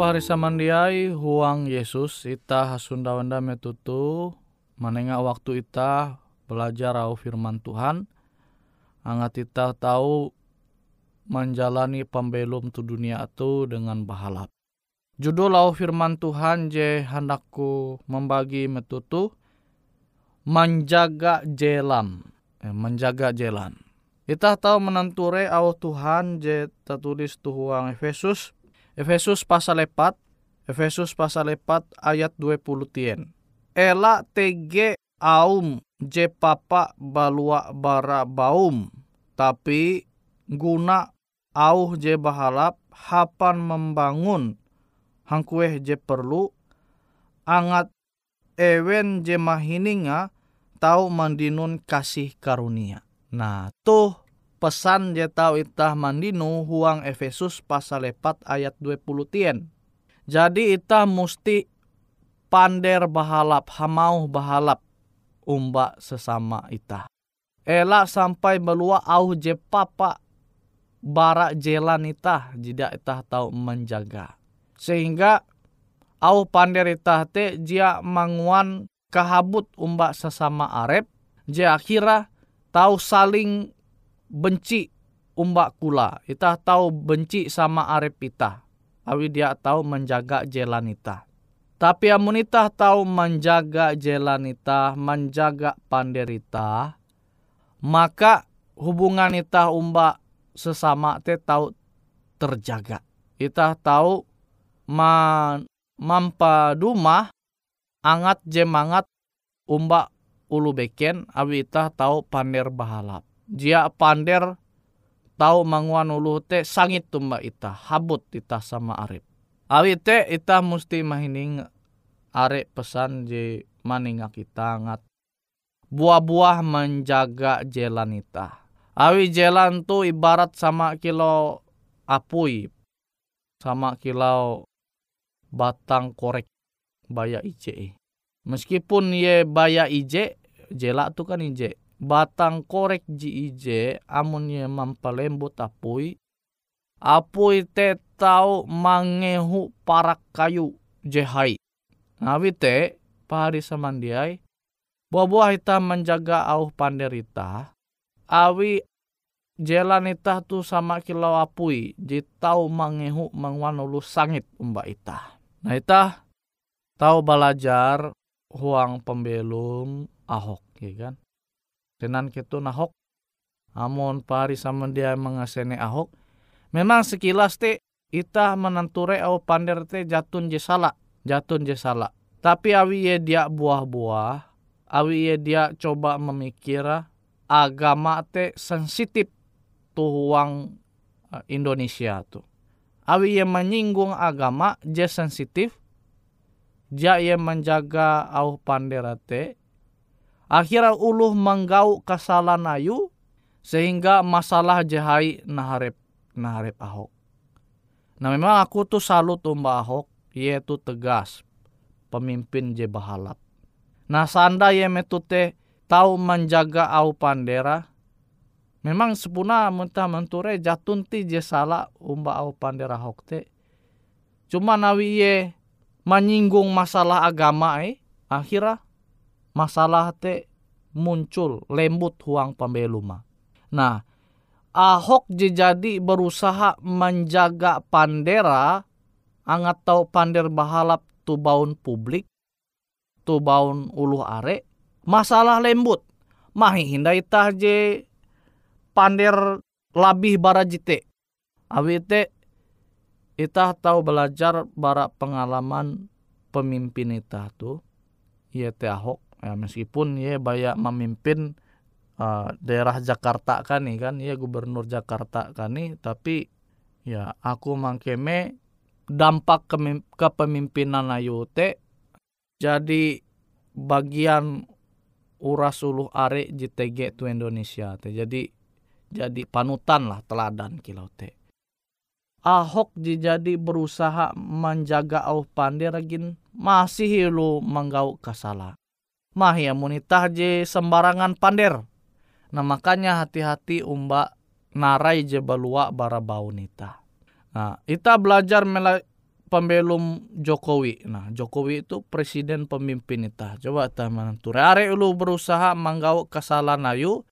Shalom pahari samandiai huang Yesus ita hasunda wanda metutu manenga waktu ita belajar au firman Tuhan angat ita tahu menjalani pembelum tu dunia itu dengan bahalap. Judul au firman Tuhan je hendakku membagi metutu menjaga jalan eh, menjaga jalan kita tahu menenture au Tuhan je tertulis tuhuang Efesus Efesus pasal 4 Efesus pasal 4 ayat 20 tien Ela tege aum je papa balua bara baum tapi guna au je bahalap hapan membangun hangkueh je perlu angat ewen je mahininga tahu mandinun kasih karunia. Nah, tuh pesan je tahu itah mandinu huang Efesus pasal 4 ayat 20 tien. Jadi itah musti pander bahalap, hamau bahalap umba sesama itah. Ela sampai belua au je papa bara jelan itah jida itah tahu menjaga. Sehingga au pander itah te jia manguan kahabut umba sesama arep je akhirnya tahu saling benci umba kula. Kita tahu benci sama arep kita awi dia tahu menjaga jalan ita. Tapi amun ita tahu menjaga jalan ita menjaga panderita maka hubungan ita umba sesama te tahu terjaga. Ita tahu man angat jemangat umba ulu beken awi itah tahu pander bahalap. Jia pander tahu manguan ulu te sangit tumba itah habut itah sama arif. Awi te itah musti mahining arif pesan je maninga kita ngat buah-buah menjaga jalan itah. Awi jalan tu ibarat sama kilo apui sama kilau batang korek baya ije. Meskipun ye baya ije, jela tu kan ije. Batang korek ji ije, amun ye mampalembut apui. Apui te tau mangehu parak kayu jehai. Nawi te, pahari samandiai, buah-buah ita menjaga au panderita, awi jalan ita tu sama kilau apui, tau mangehu mangwanulu sangit umba ita. Nah ita tahu belajar huang pembelum ahok ya kan tenan gitu nahok. Amon pari sama dia mengasene ahok. Memang sekilas te ita menenture au pander te jatun je salah jatun je salah tapi awi ye dia buah-buah awi ye dia coba memikir agama te sensitif tuh uang eh, Indonesia tuh awi ye menyinggung agama je sensitif. Ja ia menjaga au panderate akhirnya uluh menggau kesalahan ayu sehingga masalah jahai naharep naharep ahok. Nah memang aku tuh salut umba ahok yaitu tegas pemimpin je bahalap. Nah sanda ye metute tahu menjaga au pandera memang sepuna mentah menture jatun ti je salah umba au pandera hok te cuma nawi ye menyinggung masalah agama eh akhirnya masalah te muncul lembut huang pembeluma. Nah, Ahok jadi berusaha menjaga pandera angat tau pander bahalap tu baun publik tu baun ulu are masalah lembut. Mahi hindai tah je pander labih barajite awite Ita tahu belajar bara pengalaman pemimpin ita tuh ia teh Ahok ya meskipun ia banyak memimpin uh, daerah Jakarta kan nih kan ia gubernur Jakarta kan nih tapi ya aku mangkeme dampak ke kepemimpinan ayu te jadi bagian uras uluh are JTG tu Indonesia te jadi jadi panutan lah teladan kilau te Ahok jadi berusaha menjaga au pandai ragin masih lu menggau kasala. Mah ya munitah je sembarangan pander. Nah makanya hati-hati umba narai je balua bara bau nita. Nah, kita belajar pembelum Jokowi. Nah, Jokowi itu presiden pemimpin kita. Coba teman menentu. Are ulu berusaha menggau kesalahan ayu,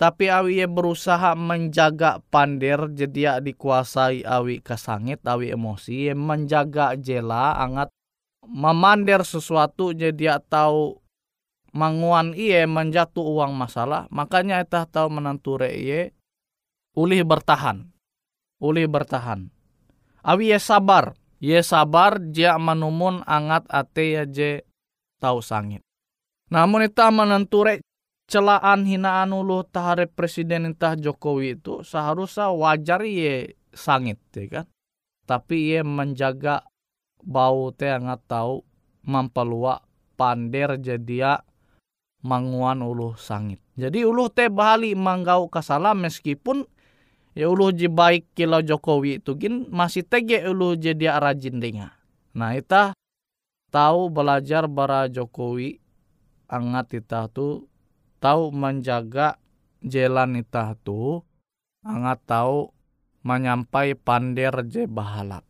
tapi awi berusaha menjaga pandir jadi dikuasai awi kesangit, awi emosi, menjaga jela, angat memandir sesuatu jadi tahu manguan iye menjatuh uang masalah, makanya kita tahu menentu iye ulih bertahan. Ulih bertahan. Awi ye sabar, ye sabar dia menumun angat ate ya je tahu sangit. Namun itu menenture celaan hinaan ulu tahare presiden entah Jokowi itu seharusnya wajar ye sangit ya kan. Tapi ye menjaga bau teh angat tahu mempeluak pander jadi ya manguan ulu sangit. Jadi ulu teh bali manggau kasalah meskipun ya ulu je baik kilo Jokowi itu gin masih tege ulu jadi rajin denga. Nah kita tahu belajar bara Jokowi angat kita tu tahu menjaga jalan kita tu angat tahu menyampai pander je bahalap.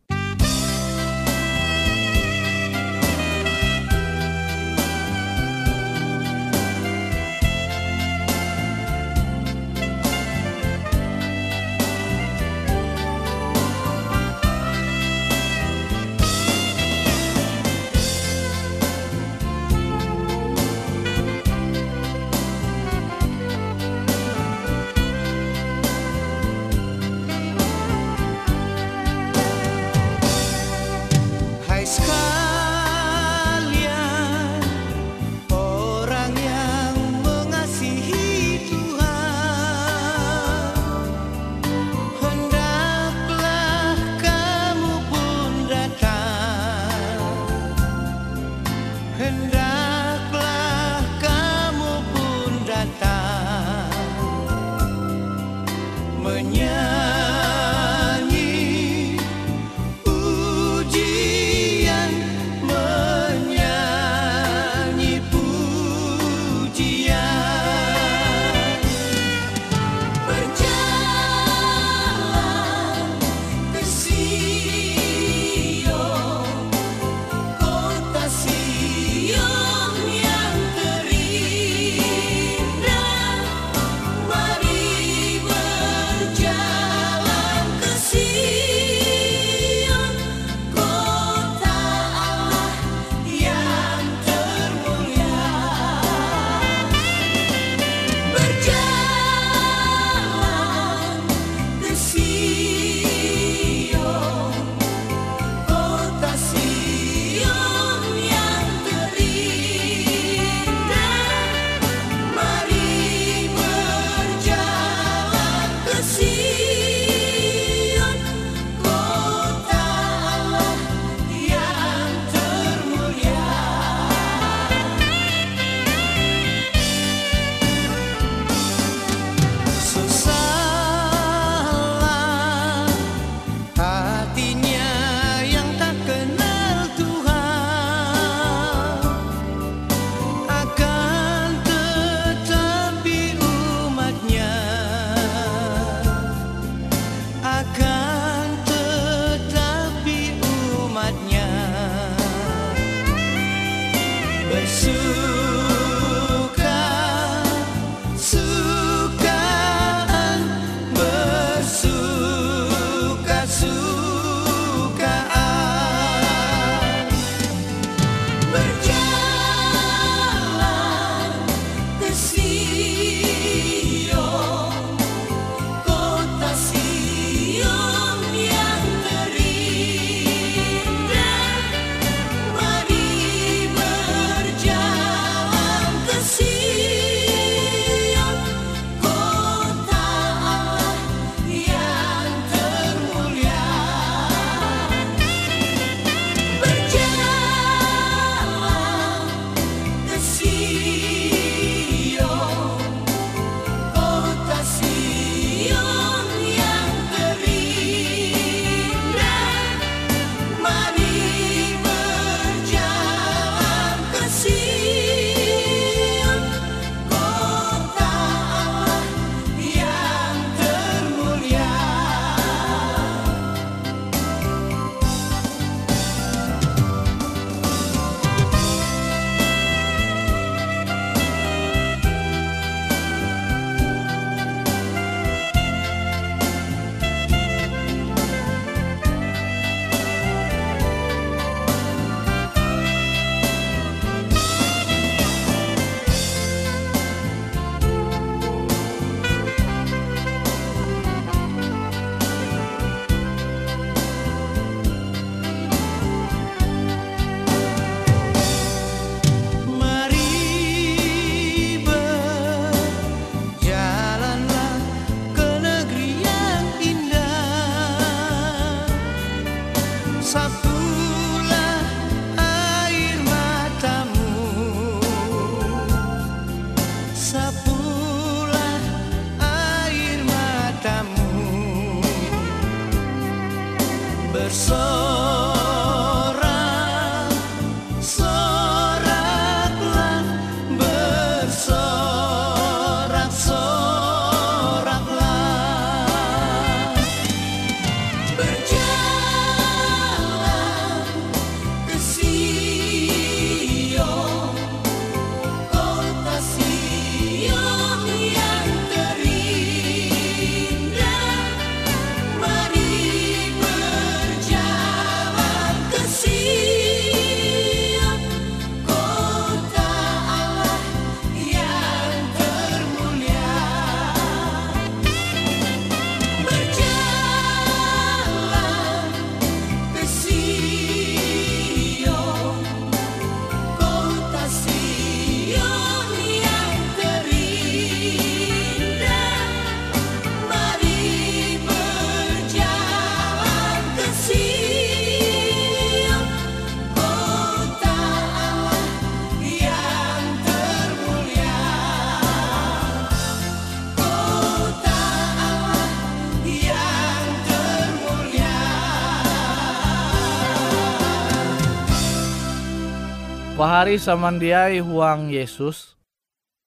Pahari samandiai huang Yesus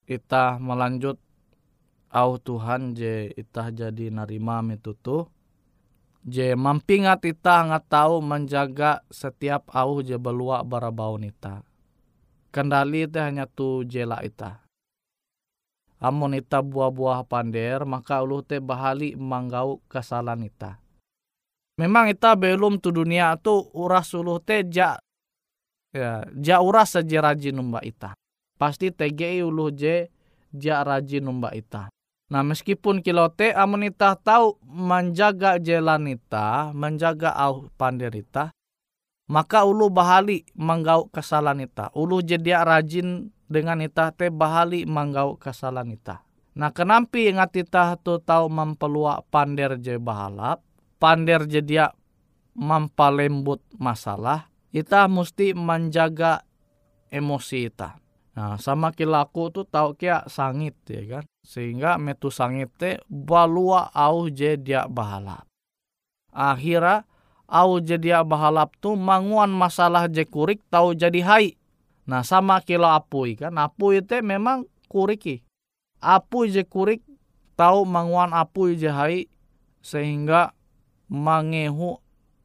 kita melanjut au Tuhan je itah jadi narima mitutu. Je mampingat ita ngat tahu menjaga setiap au je belua barabau nita kendali itu hanya tu jela ita. Amun ita buah-buah pander maka ulu te bahali manggau kesalahan ita. Memang ita belum tu dunia tu uras ulu te ja ya ja uras saja rajin numba ita. Pasti TGI ulu je ja rajin numba ita. Nah meskipun kilote amun ita tahu menjaga jalan ita menjaga au panderita maka ulu bahali manggau kesalahan ita. Ulu jadi rajin dengan ita te bahali manggau kesalahan ita. Nah kenampi ingat ita tu tahu mempelua pander je bahalap pander je dia mampalembut masalah kita mesti menjaga emosi kita. Nah, sama kilaku tuh tahu kia sangit ya kan. Sehingga metu sangit te balua au je dia bahalap. Akhirnya au je dia bahalap tuh manguan masalah je kurik tahu jadi hai. Nah sama kila apui kan. Apui itu memang kuriki. Apui je kurik tahu manguan apui je hai. Sehingga mangehu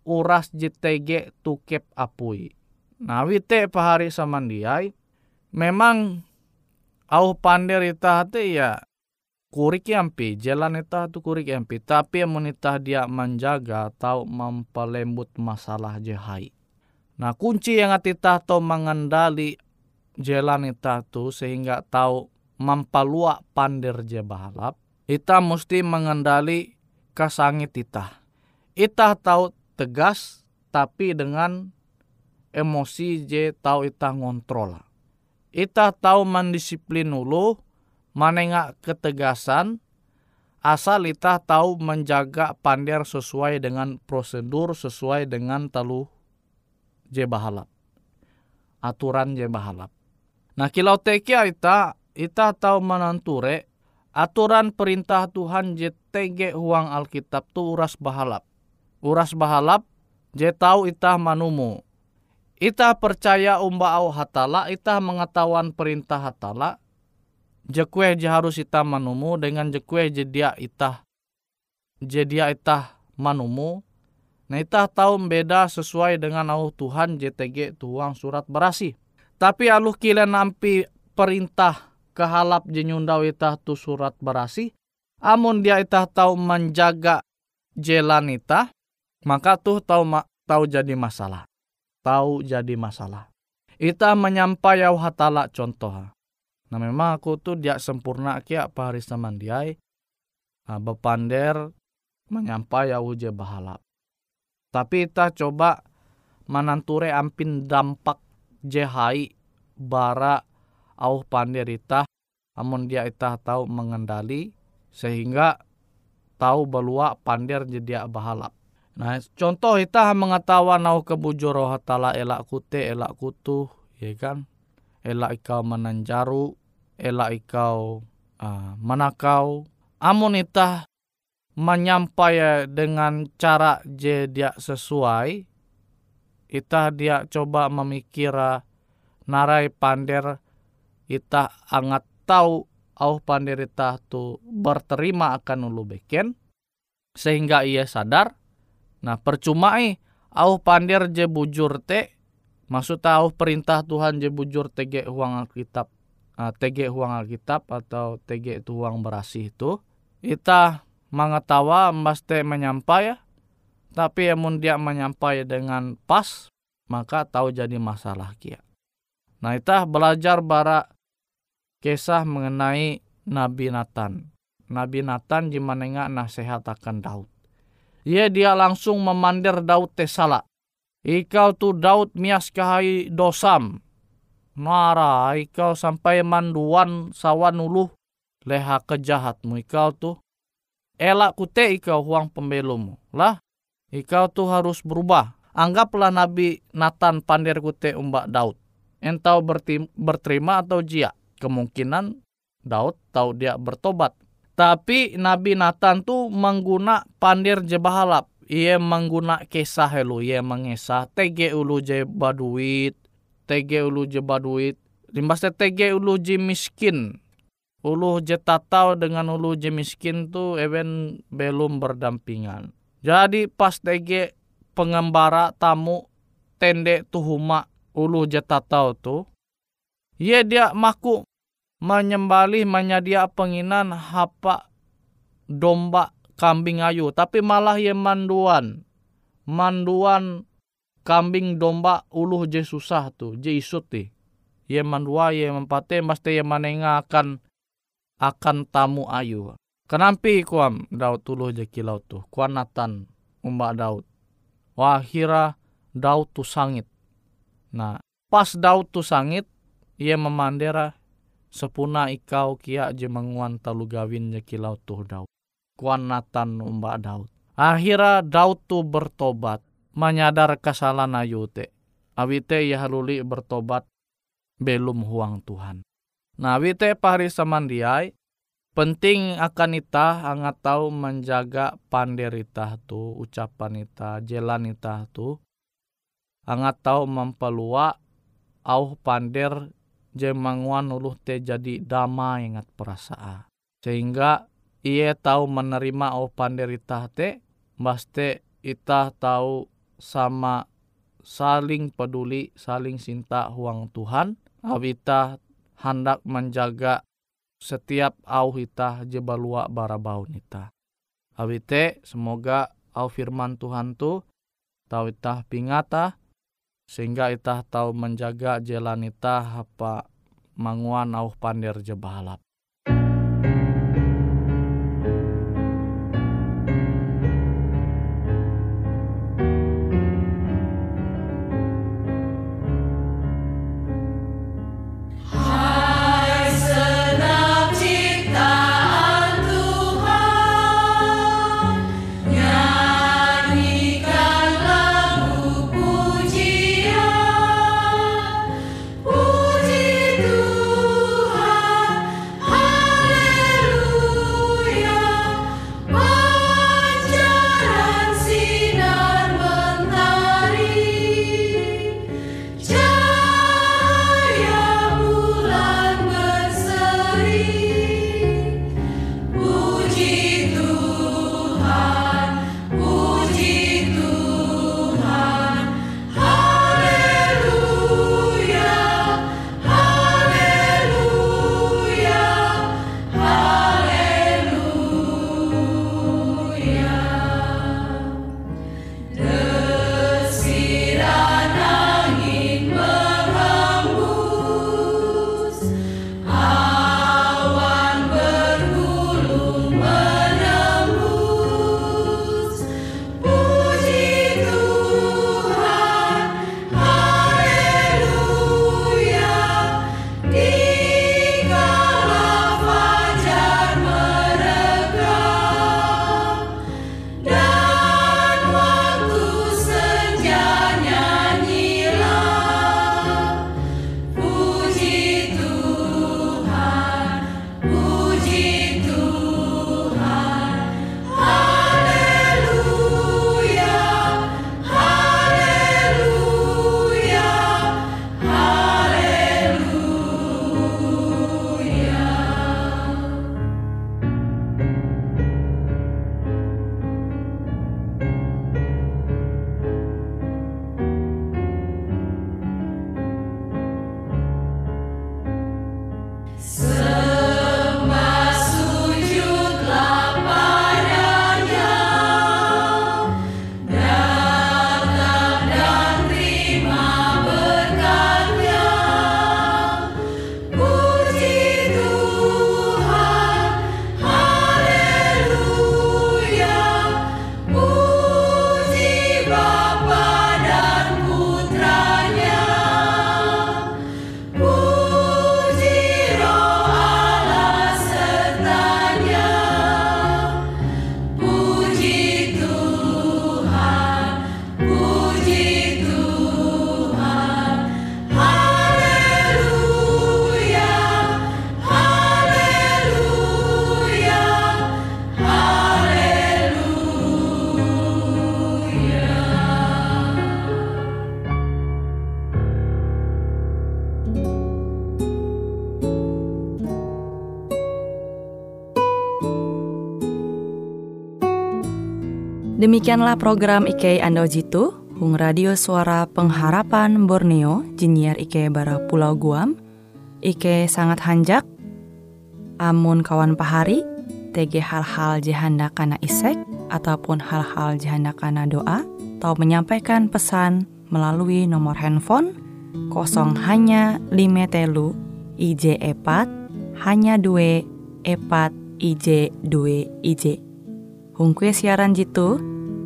uras JTG tukep apui. Nah wite pahari samandiai memang au pander ita hati ya kurik yampi jalan ita tu kurik yampi tapi amun ita dia menjaga atau mempelembut masalah jehai. Nah kunci yang ita to mengendali jalan ita tu sehingga tahu mempalua pander je ita mesti mengendali kasangit ita. Ita tahu tegas tapi dengan emosi je tahu ita ngontrol. Ita tahu mendisiplin dulu, manenga ketegasan, asal ita tahu menjaga pander sesuai dengan prosedur, sesuai dengan talu je bahalap. Aturan je bahalap. Nah kilau tekia ita, ita tahu menanture, aturan perintah Tuhan je tege huang Alkitab tu uras bahalap uras bahalap je tahu itah manumu. Itah percaya umba au hatala, itah mengetahuan perintah hatala. Jekue je harus itah manumu dengan jekue je dia itah je dia itah manumu. Nah itah tahu beda sesuai dengan au Tuhan JTG tuang surat berasi. Tapi aluh kile nampi perintah kehalap jenyundau itah tu surat berasi. Amun dia itah tahu menjaga jalan itah, maka tuh tahu tahu jadi masalah. Tahu jadi masalah. Ita menyampai au hatala contoh. Nah memang aku tuh dia sempurna kia pahari samandiai. Nah, bepander menyampai au je bahalap. Tapi ita coba mananture ampin dampak jehai bara au panderita amun dia ita tahu mengendali sehingga tahu balua pander jadi bahalap Nah, contoh kita mengetahui nau kebujuro hatala elak kute elak kutu, ya kan? Elak ikau menanjaru, elak ikau uh, menakau. Amun ita menyampai dengan cara je dia sesuai, ita dia coba memikira narai pander ita angat tahu au pander ita tu berterima akan ulu beken sehingga ia sadar Nah percuma eh, au pander je bujur te, maksud tahu perintah Tuhan je bujur tege huang Alkitab, uh, tege huang Alkitab atau tege itu huang berasih itu, kita mengetawa mesti menyampai ya, tapi emun dia menyampai dengan pas, maka tahu jadi masalah kia. Nah kita belajar bara kisah mengenai Nabi Nathan. Nabi Nathan gimana nasihat akan Daud. Ia dia langsung memandir Daud tesala. Ikau tu Daud mias kahai dosam. Nara, ikau sampai manduan sawan uluh leha kejahatmu. Ikau tu elak kute ikau huang pembelumu. Lah, ikau tu harus berubah. Anggaplah Nabi Nathan pandir kute umbak Daud. Entau berterima atau jia. Kemungkinan Daud tahu dia bertobat tapi Nabi Nathan tuh mengguna pandir je bahalap. Ia mengguna kisah lu, ia mengisah tege ulu je baduit, tege ulu je baduit. Limbas tege ulu je miskin. Ulu je tatau dengan ulu je miskin tu even belum berdampingan. Jadi pas tege pengembara tamu tende tuhuma ulu je tatau tu. Ye dia maku menyembali menyedia penginan hapa domba kambing ayu. Tapi malah ye manduan. Manduan kambing domba uluh je susah tu je isut ti. Ye mandua ye mempate mesti ye manenga akan akan tamu ayu. Kenampi kuam daud uluh je kilau tu kuanatan umba daud. Wahira daud tu sangit. Nah pas daud tu sangit ia memandera sepuna ikau kia je menguan talu gawin je kilau tuh Daud. Kuan Nathan umba Daud. Akhirnya Daud tu bertobat, menyadar kesalahan ayute. Awite ya haluli bertobat belum huang Tuhan. Nah awite pahari samandiai, penting akan ita angat tahu menjaga panderita tu ucapan ita jalan ita tu angat tahu mempelua au pander jemanguan uluh te jadi damai ingat perasaan. Sehingga ia tahu menerima au panderita te, baste ita tahu sama saling peduli, saling cinta huang Tuhan. Awita hendak menjaga setiap au hita jebalua barabau nita. Awite semoga au firman Tuhan tu tahu ita pingata sehingga itah tahu menjaga jalan itah apa manguan au pandir je Demikianlah program IK Ando Jitu, Hung Radio Suara Pengharapan Borneo, Jinier IK Bara Pulau Guam, IK sangat hanjak, amun kawan pahari, TG hal-hal jihanda kana isek, ataupun hal-hal jihanda kana doa, atau menyampaikan pesan melalui nomor handphone kosong hanya lima telu IJ epat hanya dua epat IJ dua IJ. Hung kue siaran jitu,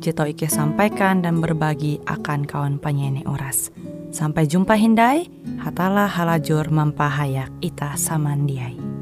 Jito Ike sampaikan dan berbagi akan kawan penyanyi oras. Sampai jumpa Hindai, hatalah halajur mempahayak ita samandiai.